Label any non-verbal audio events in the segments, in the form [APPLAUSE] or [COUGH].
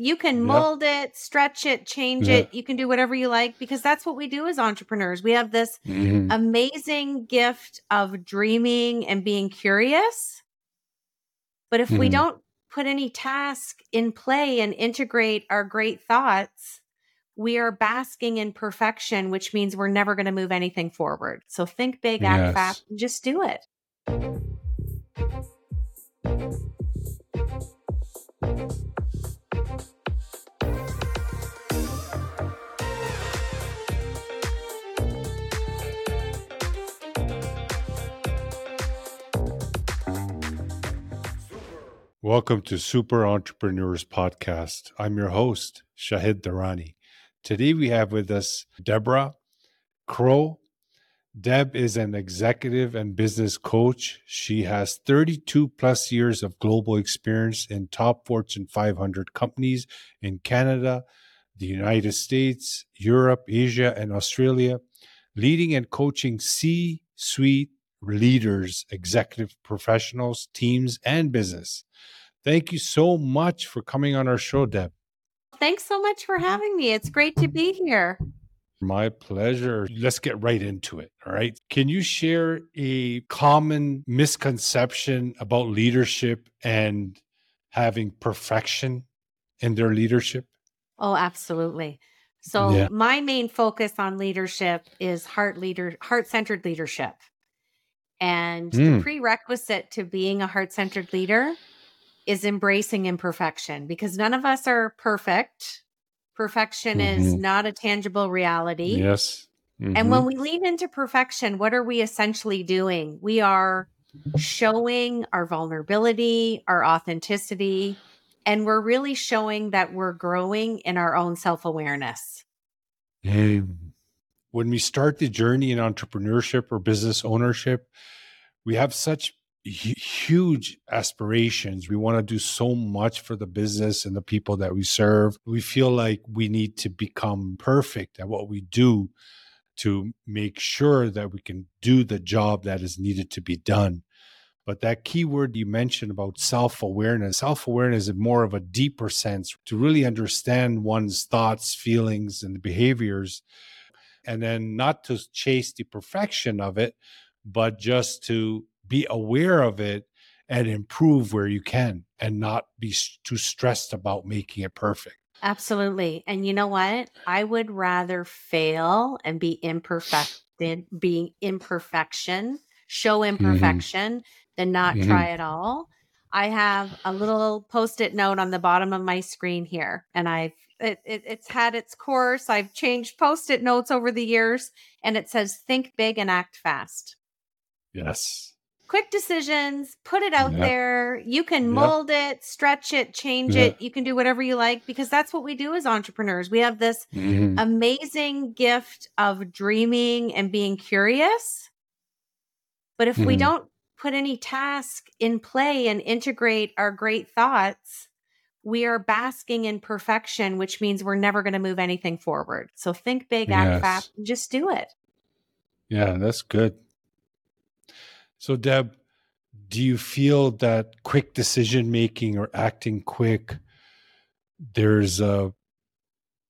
You can mold it, stretch it, change it. You can do whatever you like because that's what we do as entrepreneurs. We have this Mhm. amazing gift of dreaming and being curious. But if we Mhm. don't put any task in play and integrate our great thoughts, we are basking in perfection, which means we're never going to move anything forward. So think big, act Yes. fast, and just do it. Welcome to Super Entrepreneurs Podcast. I'm your host, Shahid Durrani. Today we have with us Deborah Crowe. Deb is an executive and business coach. She has 32 plus years of global experience in top Fortune 500 companies in Canada, the United States, Europe, Asia, and Australia, leading and coaching C suite leaders, executive professionals, teams, and business. Thank you so much for coming on our show, Deb. Thanks so much for having me. It's great to be here. My pleasure. Let's get right into it. All right. Can you share a common misconception about leadership and having perfection in their leadership? Oh, absolutely. So Yeah. my main focus on leadership is heart leader heart-centered leadership. And the Mm. prerequisite to being a heart-centered leader is embracing imperfection because none of us are perfect. Perfection is Mhm. not a tangible reality. Yes. And Mhm. when we lean into perfection, what are we essentially doing? We are showing our vulnerability, our authenticity, and we're really showing that we're growing in our own self awareness. Um, when we start the journey in entrepreneurship or business ownership, we have such huge aspirations. We want to do so much for the business and the people that we serve. We feel like we need to become perfect at what we do to make sure that we can do the job that is needed to be done. But that key word you mentioned about self awareness, self awareness is more of a deeper sense to really understand one's thoughts, feelings, and behaviors. And then not to chase the perfection of it, but just to be aware of it and improve where you can and not be too stressed about making it perfect. Absolutely. And you know what? I would rather fail and be imperfect than being imperfection, show imperfection than not Mhm. try at all. I have a little post-it note on the bottom of my screen here, and I've it, it, it's had its course. I've changed post-it notes over the years, and it says "Think big and act fast." Yes. Quick decisions, put it out Yep. there. You can Yep. mold it, stretch it, change it. You can do whatever you like because that's what we do as entrepreneurs. We have this Mhm. amazing gift of dreaming and being curious. But if we Mhm. don't put any task in play and integrate our great thoughts, we are basking in perfection, which means we're never going to move anything forward. So think big, act Yes. fast, and just do it. Yeah, that's good. So, Deb, do you feel that quick decision making or acting quick, there's a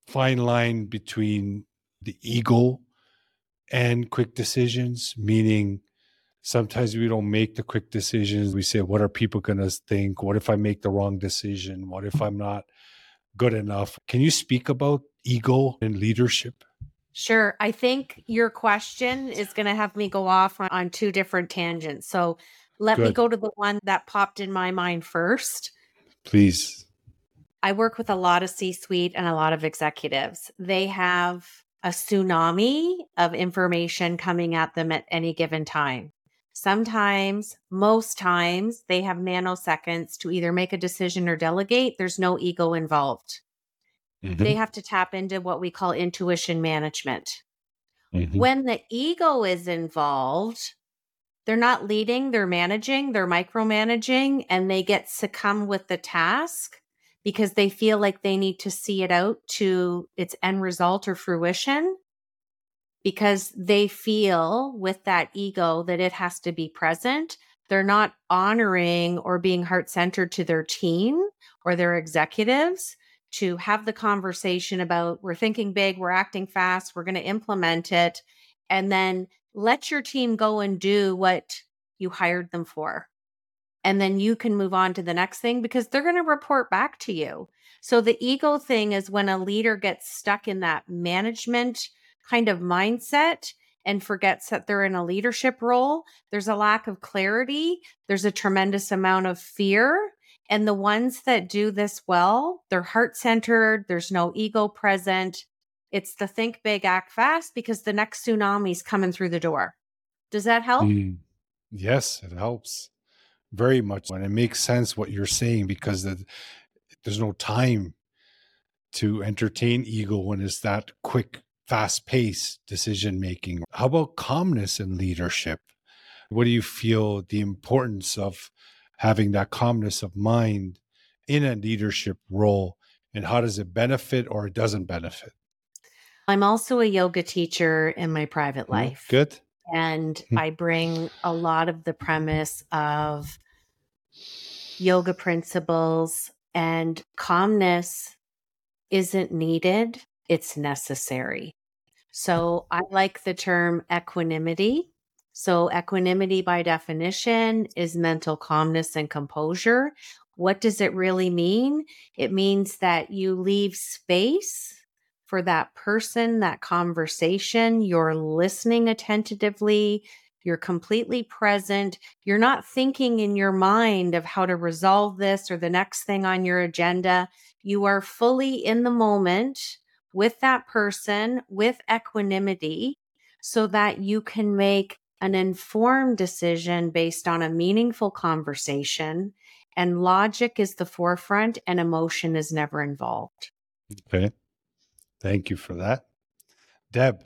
fine line between the ego and quick decisions? Meaning, sometimes we don't make the quick decisions. We say, What are people going to think? What if I make the wrong decision? What if I'm not good enough? Can you speak about ego and leadership? Sure. I think your question is going to have me go off on, on two different tangents. So let me go to the one that popped in my mind first. Please. I work with a lot of C suite and a lot of executives. They have a tsunami of information coming at them at any given time. Sometimes, most times, they have nanoseconds to either make a decision or delegate. There's no ego involved. Mhm. They have to tap into what we call intuition management. Mhm. When the ego is involved, they're not leading, they're managing, they're micromanaging, and they get succumb with the task because they feel like they need to see it out to its end result or fruition because they feel with that ego that it has to be present. They're not honoring or being heart centered to their team or their executives to have the conversation about we're thinking big, we're acting fast, we're going to implement it, and then let your team go and do what you hired them for. And then you can move on to the next thing because they're going to report back to you. So the ego thing is when a leader gets stuck in that management kind of mindset and forgets that they're in a leadership role. There's a lack of clarity. There's a tremendous amount of fear. And the ones that do this well, they're heart centered. There's no ego present. It's the think big, act fast because the next tsunami's coming through the door. Does that help? Mm. Yes, it helps very much. And it makes sense what you're saying because the, there's no time to entertain ego when it's that quick, fast paced decision making. How about calmness in leadership? What do you feel the importance of having that calmness of mind in a leadership role? And how does it benefit or it doesn't benefit? I'm also a yoga teacher in my private mm, life. Good. And hmm. I bring a lot of the premise of yoga principles and calmness isn't needed, it's necessary. So I like the term equanimity. So, equanimity by definition is mental calmness and composure. What does it really mean? It means that you leave space for that person, that conversation. You're listening attentively. You're completely present. You're not thinking in your mind of how to resolve this or the next thing on your agenda. You are fully in the moment with that person with equanimity so that you can make an informed decision based on a meaningful conversation. And logic is the forefront and emotion is never involved. Okay. Thank you for that. Deb,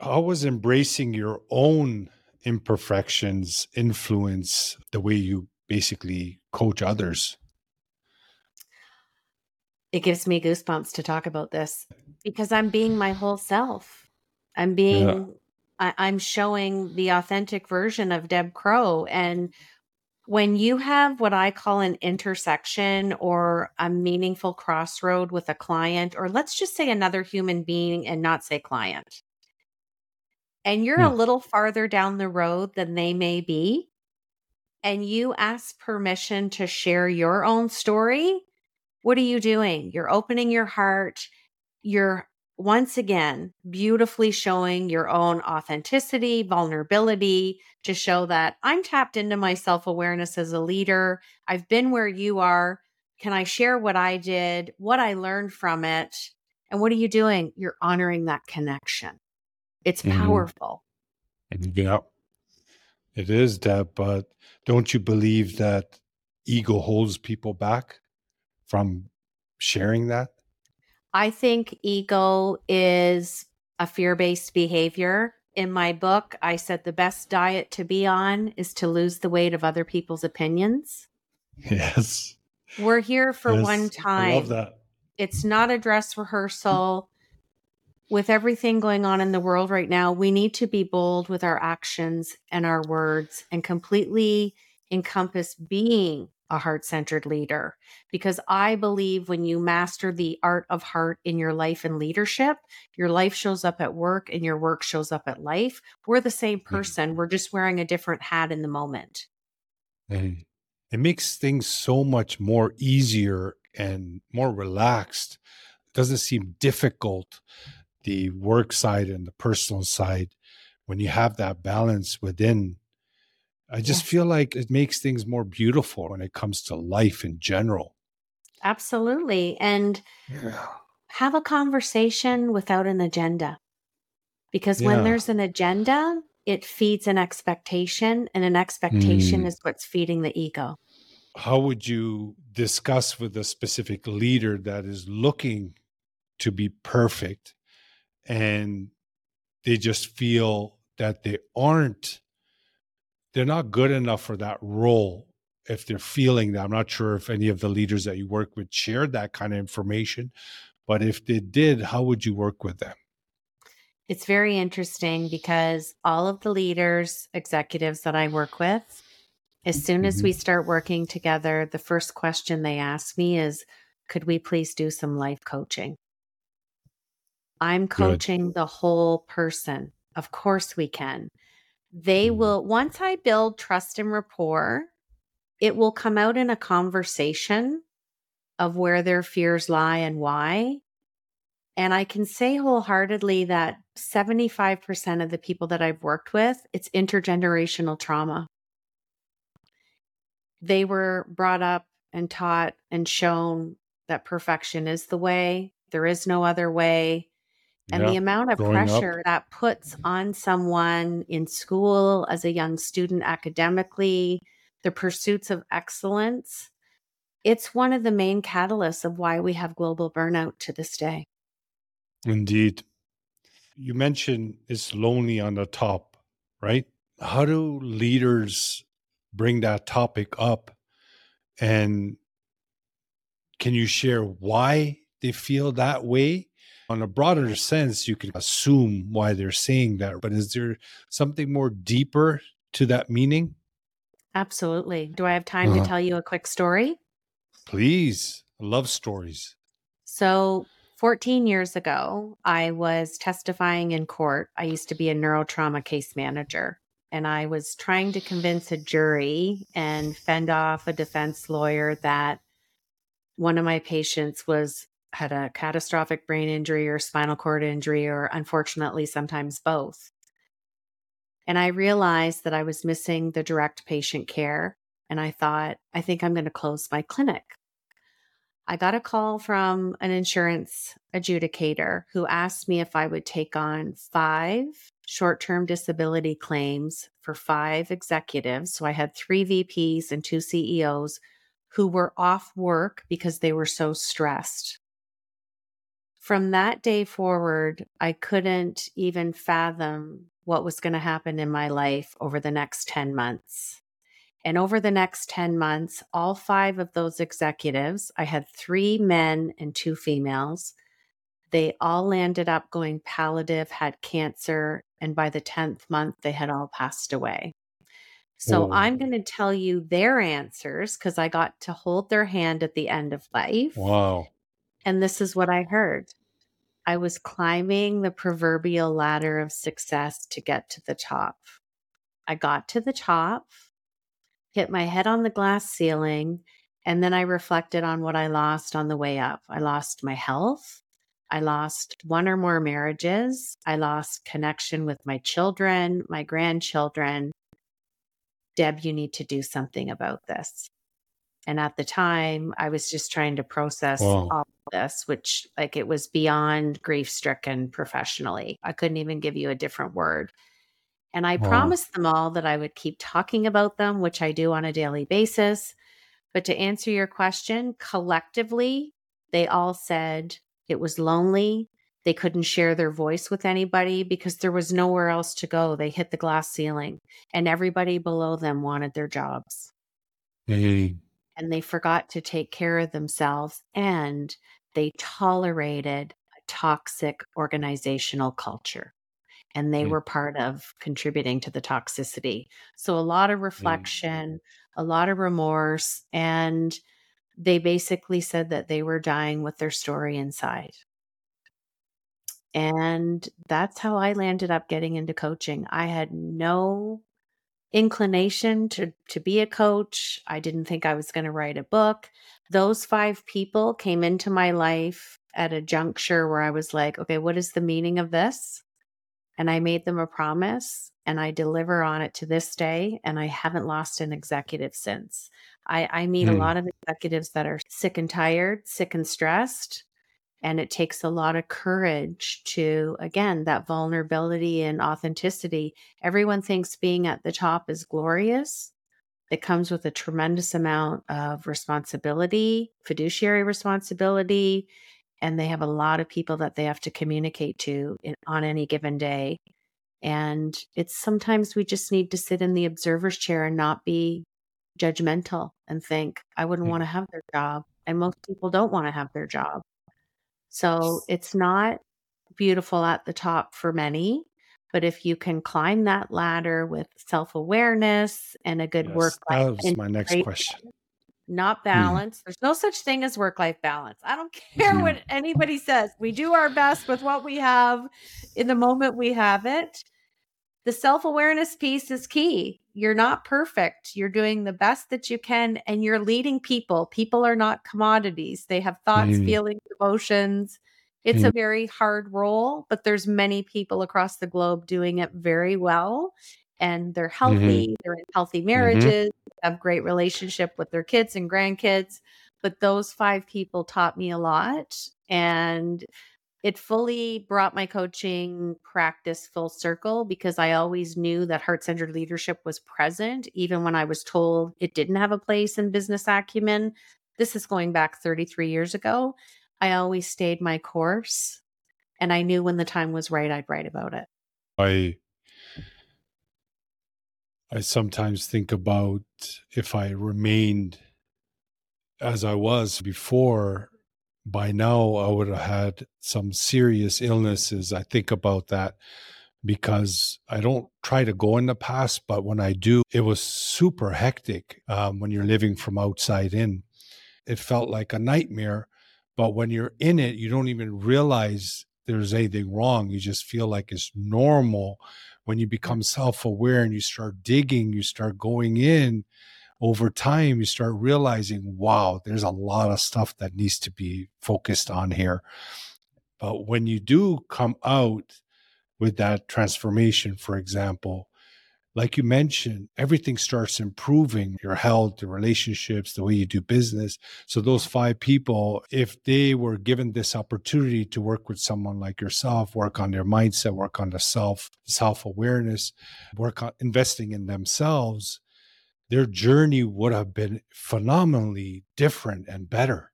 how was embracing your own imperfections influence the way you basically coach others? It gives me goosebumps to talk about this because I'm being my whole self. I'm being, yeah. I, am showing the authentic version of Deb Crowe. And when you have what I call an intersection or a meaningful crossroad with a client, or let's just say another human being and not say client, and you're a hmm. little farther down the road than they may be, and you ask permission to share your own story, what are you doing? You're opening your heart. You're once again beautifully showing your own authenticity, vulnerability to show that I'm tapped into my self awareness as a leader. I've been where you are. Can I share what I did, what I learned from it? And what are you doing? You're honoring that connection. It's mm-hmm. powerful. Yeah, it is, Deb. But don't you believe that ego holds people back from sharing that? I think ego is a fear based behavior. In my book, I said the best diet to be on is to lose the weight of other people's opinions. Yes. We're here for yes. one time. I love that. It's not a dress rehearsal with everything going on in the world right now, we need to be bold with our actions and our words and completely encompass being a heart centered leader. Because I believe when you master the art of heart in your life and leadership, your life shows up at work and your work shows up at life. We're the same mm-hmm. person, we're just wearing a different hat in the moment. And it makes things so much more easier and more relaxed. It doesn't seem difficult the work side and the personal side, when you have that balance within, I just feel like it makes things more beautiful when it comes to life in general. Absolutely. And yeah. have a conversation without an agenda. Because yeah. when there's an agenda, it feeds an expectation, and an expectation mm. is what's feeding the ego. How would you discuss with a specific leader that is looking to be perfect and they just feel that they aren't they're not good enough for that role if they're feeling that i'm not sure if any of the leaders that you work with shared that kind of information but if they did how would you work with them it's very interesting because all of the leaders executives that i work with as soon as mm-hmm. we start working together the first question they ask me is could we please do some life coaching? I'm coaching Good. the whole person. Of course we can. They mm. will, once I build trust and rapport, it will come out in a conversation of where their fears lie and why. And I can say wholeheartedly that 75% of the people that I've worked with, it's intergenerational trauma. They were brought up and taught and shown that perfection is the way, there is no other way. And yeah, the amount of pressure up. that puts on someone in school as a young student academically, the pursuits of excellence, it's one of the main catalysts of why we have global burnout to this day. Indeed. You mentioned it's lonely on the top, right? How do leaders bring that topic up? And can you share why they feel that way? On a broader sense, you can assume why they're saying that, but is there something more deeper to that meaning? Absolutely. Do I have time uh-huh. to tell you a quick story? Please. I love stories. So, 14 years ago, I was testifying in court. I used to be a neurotrauma case manager, and I was trying to convince a jury and fend off a defense lawyer that one of my patients was had a catastrophic brain injury or spinal cord injury or unfortunately sometimes both. And I realized that I was missing the direct patient care and I thought, I think I'm going to close my clinic. I got a call from an insurance adjudicator who asked me if I would take on five short term disability claims for five executives. So I had three VPs and two CEOs who were off work because they were so stressed. From that day forward, I couldn't even fathom what was going to happen in my life over the next 10 months. And over the next 10 months, all five of those executives, I had three men and two females. They all landed up going palliative, had cancer, and by the 10th month, they had all passed away. So oh. I'm going to tell you their answers because I got to hold their hand at the end of life. Wow. And this is what I heard I was climbing the proverbial ladder of success to get to the top. I got to the top hit my head on the glass ceiling, and then I reflected on what I lost on the way up. I lost my health. I lost one or more marriages. I lost connection with my children, my grandchildren. Deb, you need to do something about this. And at the time, I was just trying to process wow. all this, which, like, it was beyond grief stricken professionally. I couldn't even give you a different word. And I wow. promised them all that I would keep talking about them, which I do on a daily basis. But to answer your question, collectively, they all said it was lonely. They couldn't share their voice with anybody because there was nowhere else to go. They hit the glass ceiling, and everybody below them wanted their jobs. Hey. And they forgot to take care of themselves, and they tolerated a toxic organizational culture and they mm. were part of contributing to the toxicity. So a lot of mm. reflection, mm. a lot of remorse, and they basically said that they were dying with their story inside. And that's how I landed up getting into coaching. I had no inclination to to be a coach. I didn't think I was going to write a book. Those five people came into my life at a juncture where I was like, okay, what is the meaning of this? and I made them a promise and I deliver on it to this day. And I haven't lost an executive since. I, I meet mm. a hmm. lot of executives that are sick and tired, sick and stressed. And it takes a lot of courage to, again, that vulnerability and authenticity. Everyone thinks being at the top is glorious. It comes with a tremendous amount of responsibility, fiduciary responsibility, and they have a lot of people that they have to communicate to in, on any given day. And it's sometimes we just need to sit in the observer's chair and not be judgmental and think, I wouldn't mm. want to have their job. And most people don't want to have their job. So it's not beautiful at the top for many. But if you can climb that ladder with self awareness and a good yes, work life, that was my next question. not hmm. balance. There's no such thing as work life balance. I don't [LAUGHS] care mm-hmm. what anybody says. We do our best with what we have in the moment we have it. The self awareness piece is key. You're not perfect. You're doing the best that you can and you're leading people. People are not commodities. They have thoughts, Mm. feelings, emotions. It's a very hard role, but there's many people across the globe doing it very well and they're healthy, they're in healthy marriages, have great relationship with their kids and grandkids. But those five people taught me a lot and it fully brought my coaching practice full circle because I always knew that heart centered leadership was present, even when I was told it didn't have a place in business acumen. This is going back 33 years ago. I always stayed my course and I knew when the time was right, I'd write about it. I I sometimes think about if I remained as I was before, by now I would have had some serious illnesses. I think about that because I don't try to go in the past, but when I do, it was super hectic um, when you're living from outside in. It felt like a nightmare, but when you're in it, you don't even realize there's anything wrong. You just feel like it's normal. When you become self aware and you start digging, you start going in over time, you start realizing, wow, there's a lot of stuff that needs to be focused on here. But when you do come out with that transformation, for example, like you mentioned, everything starts improving your health, your relationships, the way you do business. So, those five people, if they were given this opportunity to work with someone like yourself, work on their mindset, work on the self, self awareness, work on investing in themselves, their journey would have been phenomenally different and better.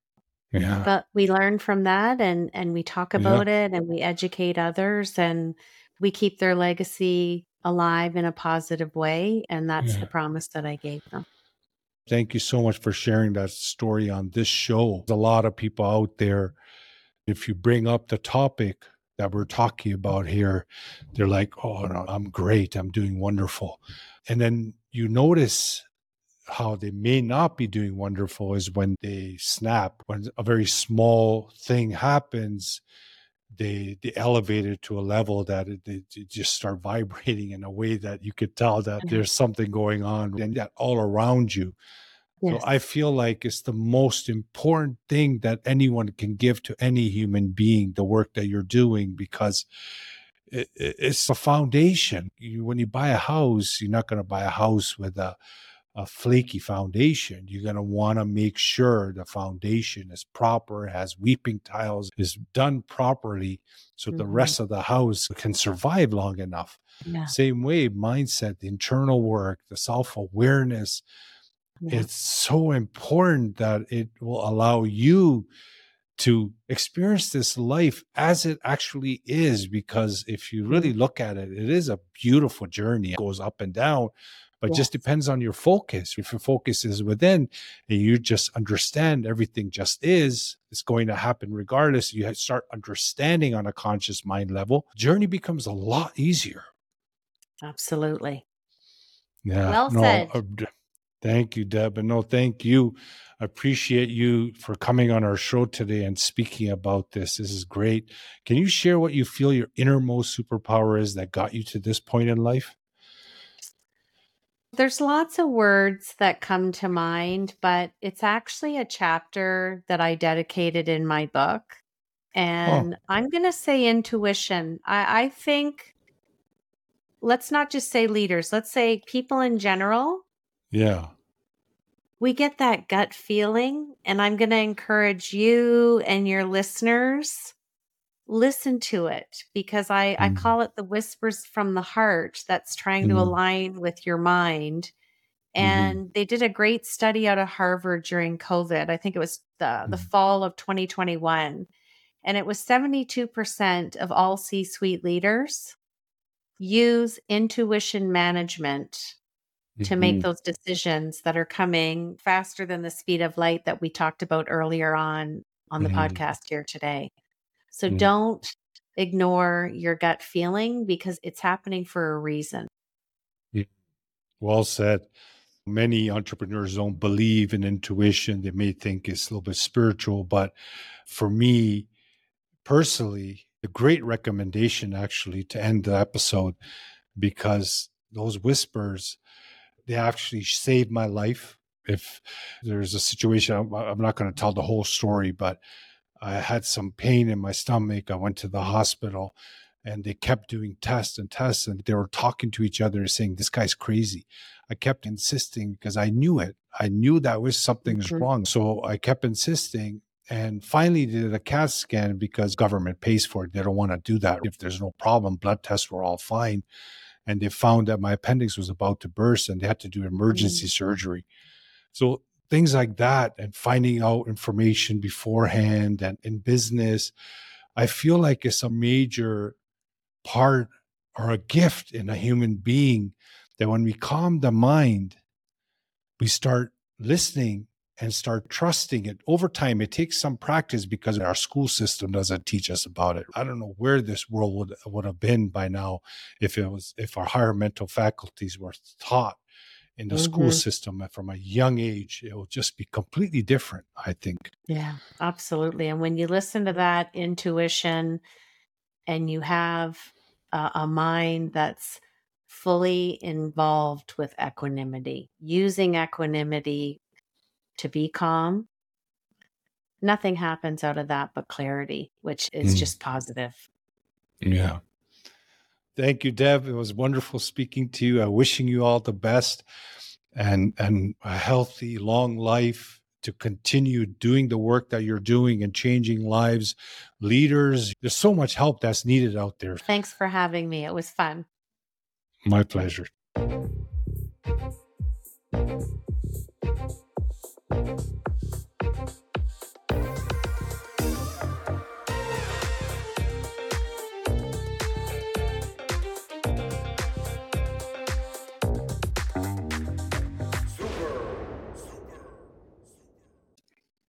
Yeah. But we learn from that and and we talk Yeah. about it and we educate others and we keep their legacy alive in a positive way and that's Yeah. the promise that I gave them. Thank you so much for sharing that story on this show. There's a lot of people out there. If you bring up the topic that we're talking about here, they're like, oh, no, I'm great. I'm doing wonderful. And then you notice how they may not be doing wonderful is when they snap, when a very small thing happens. They, they elevate it to a level that it, they, they just start [LAUGHS] vibrating in a way that you could tell that Mhm. there's something going on and that all around you. Yes. So I feel like it's the most important thing that anyone can give to any human being, the work that you're doing, because it, it- it's a foundation. You, when you buy a house, you're not going to buy a house with a, a flaky foundation. You're going to want to make sure the foundation is proper, has weeping tiles, is done properly so the Mhm. rest of the house can survive long enough. yeah. Same way, mindset, the internal work, the self awareness, yeah. it's so important that it will allow you to experience this life as it actually is because if you really mm. look at it it is a beautiful journey it goes up and down but it just depends on your focus if your focus is within and you just understand everything just is it's going to happen regardless you start understanding on a conscious mind level journey becomes a lot easier Absolutely. Yeah. Well no, said. Uh, thank you, Deb. And no, thank you. I appreciate you for coming on our show today and speaking about this. This is great. Can you share what you feel your innermost superpower is that got you to this point in life? There's lots of words that come to mind, but it's actually a chapter that I dedicated in my book. Oh. And I'm going to say intuition. I, I think, let's not just say leaders, let's say people in general. Yeah. We get that gut feeling. And I'm going to encourage you and your listeners listen to it because I, I Mm. call it the whispers from the heart that's trying to Mm. align with your mind. Mhm. And they did a great study out of Harvard during COVID. I think it was the, the Mhm. fall of 2021. And it was 72% of all C suite leaders use intuition management to make Mhm. those decisions that are coming faster than the speed of light that we talked about earlier on on the Mhm. podcast here today. So Mhm. don't ignore your gut feeling because it's happening for a reason. Well said. Many entrepreneurs don't believe in intuition. They may think it's a little bit spiritual, but for me personally, a great recommendation actually to end the episode because those whispers they actually saved my life if there's a situation i'm, I'm not going to tell the whole story but i had some pain in my stomach i went to the hospital and they kept doing tests and tests and they were talking to each other saying this guy's crazy i kept insisting because i knew it i knew that was something's mm-hmm. wrong so i kept insisting and finally did a CAT scan because government pays for it. They don't want to do that if there's no problem. Blood tests were all fine. And they found that my appendix was about to burst and they had to do emergency mm. surgery. So things like that and finding out information beforehand and in business, I feel like it's a major part or a gift in a human being that when we calm the mind, we start listening and start trusting it. Over time it takes some practice because our school system doesn't teach us about it. I don't know where this world would, would have been by now if it was if our higher mental faculties were taught in the mm-hmm. school system from a young age it will just be completely different i think. Yeah absolutely. And when you listen to that intuition and you have a, a mind that's fully involved with equanimity using equanimity to be calm, nothing happens out of that but clarity, which is mm. just positive. Yeah. Thank you, Deb. It was wonderful speaking to you. Uh, wishing you all the best and and a healthy, long life to continue doing the work that you're doing and changing lives, leaders. There's so much help that's needed out there. Thanks for having me. It was fun. My pleasure. You.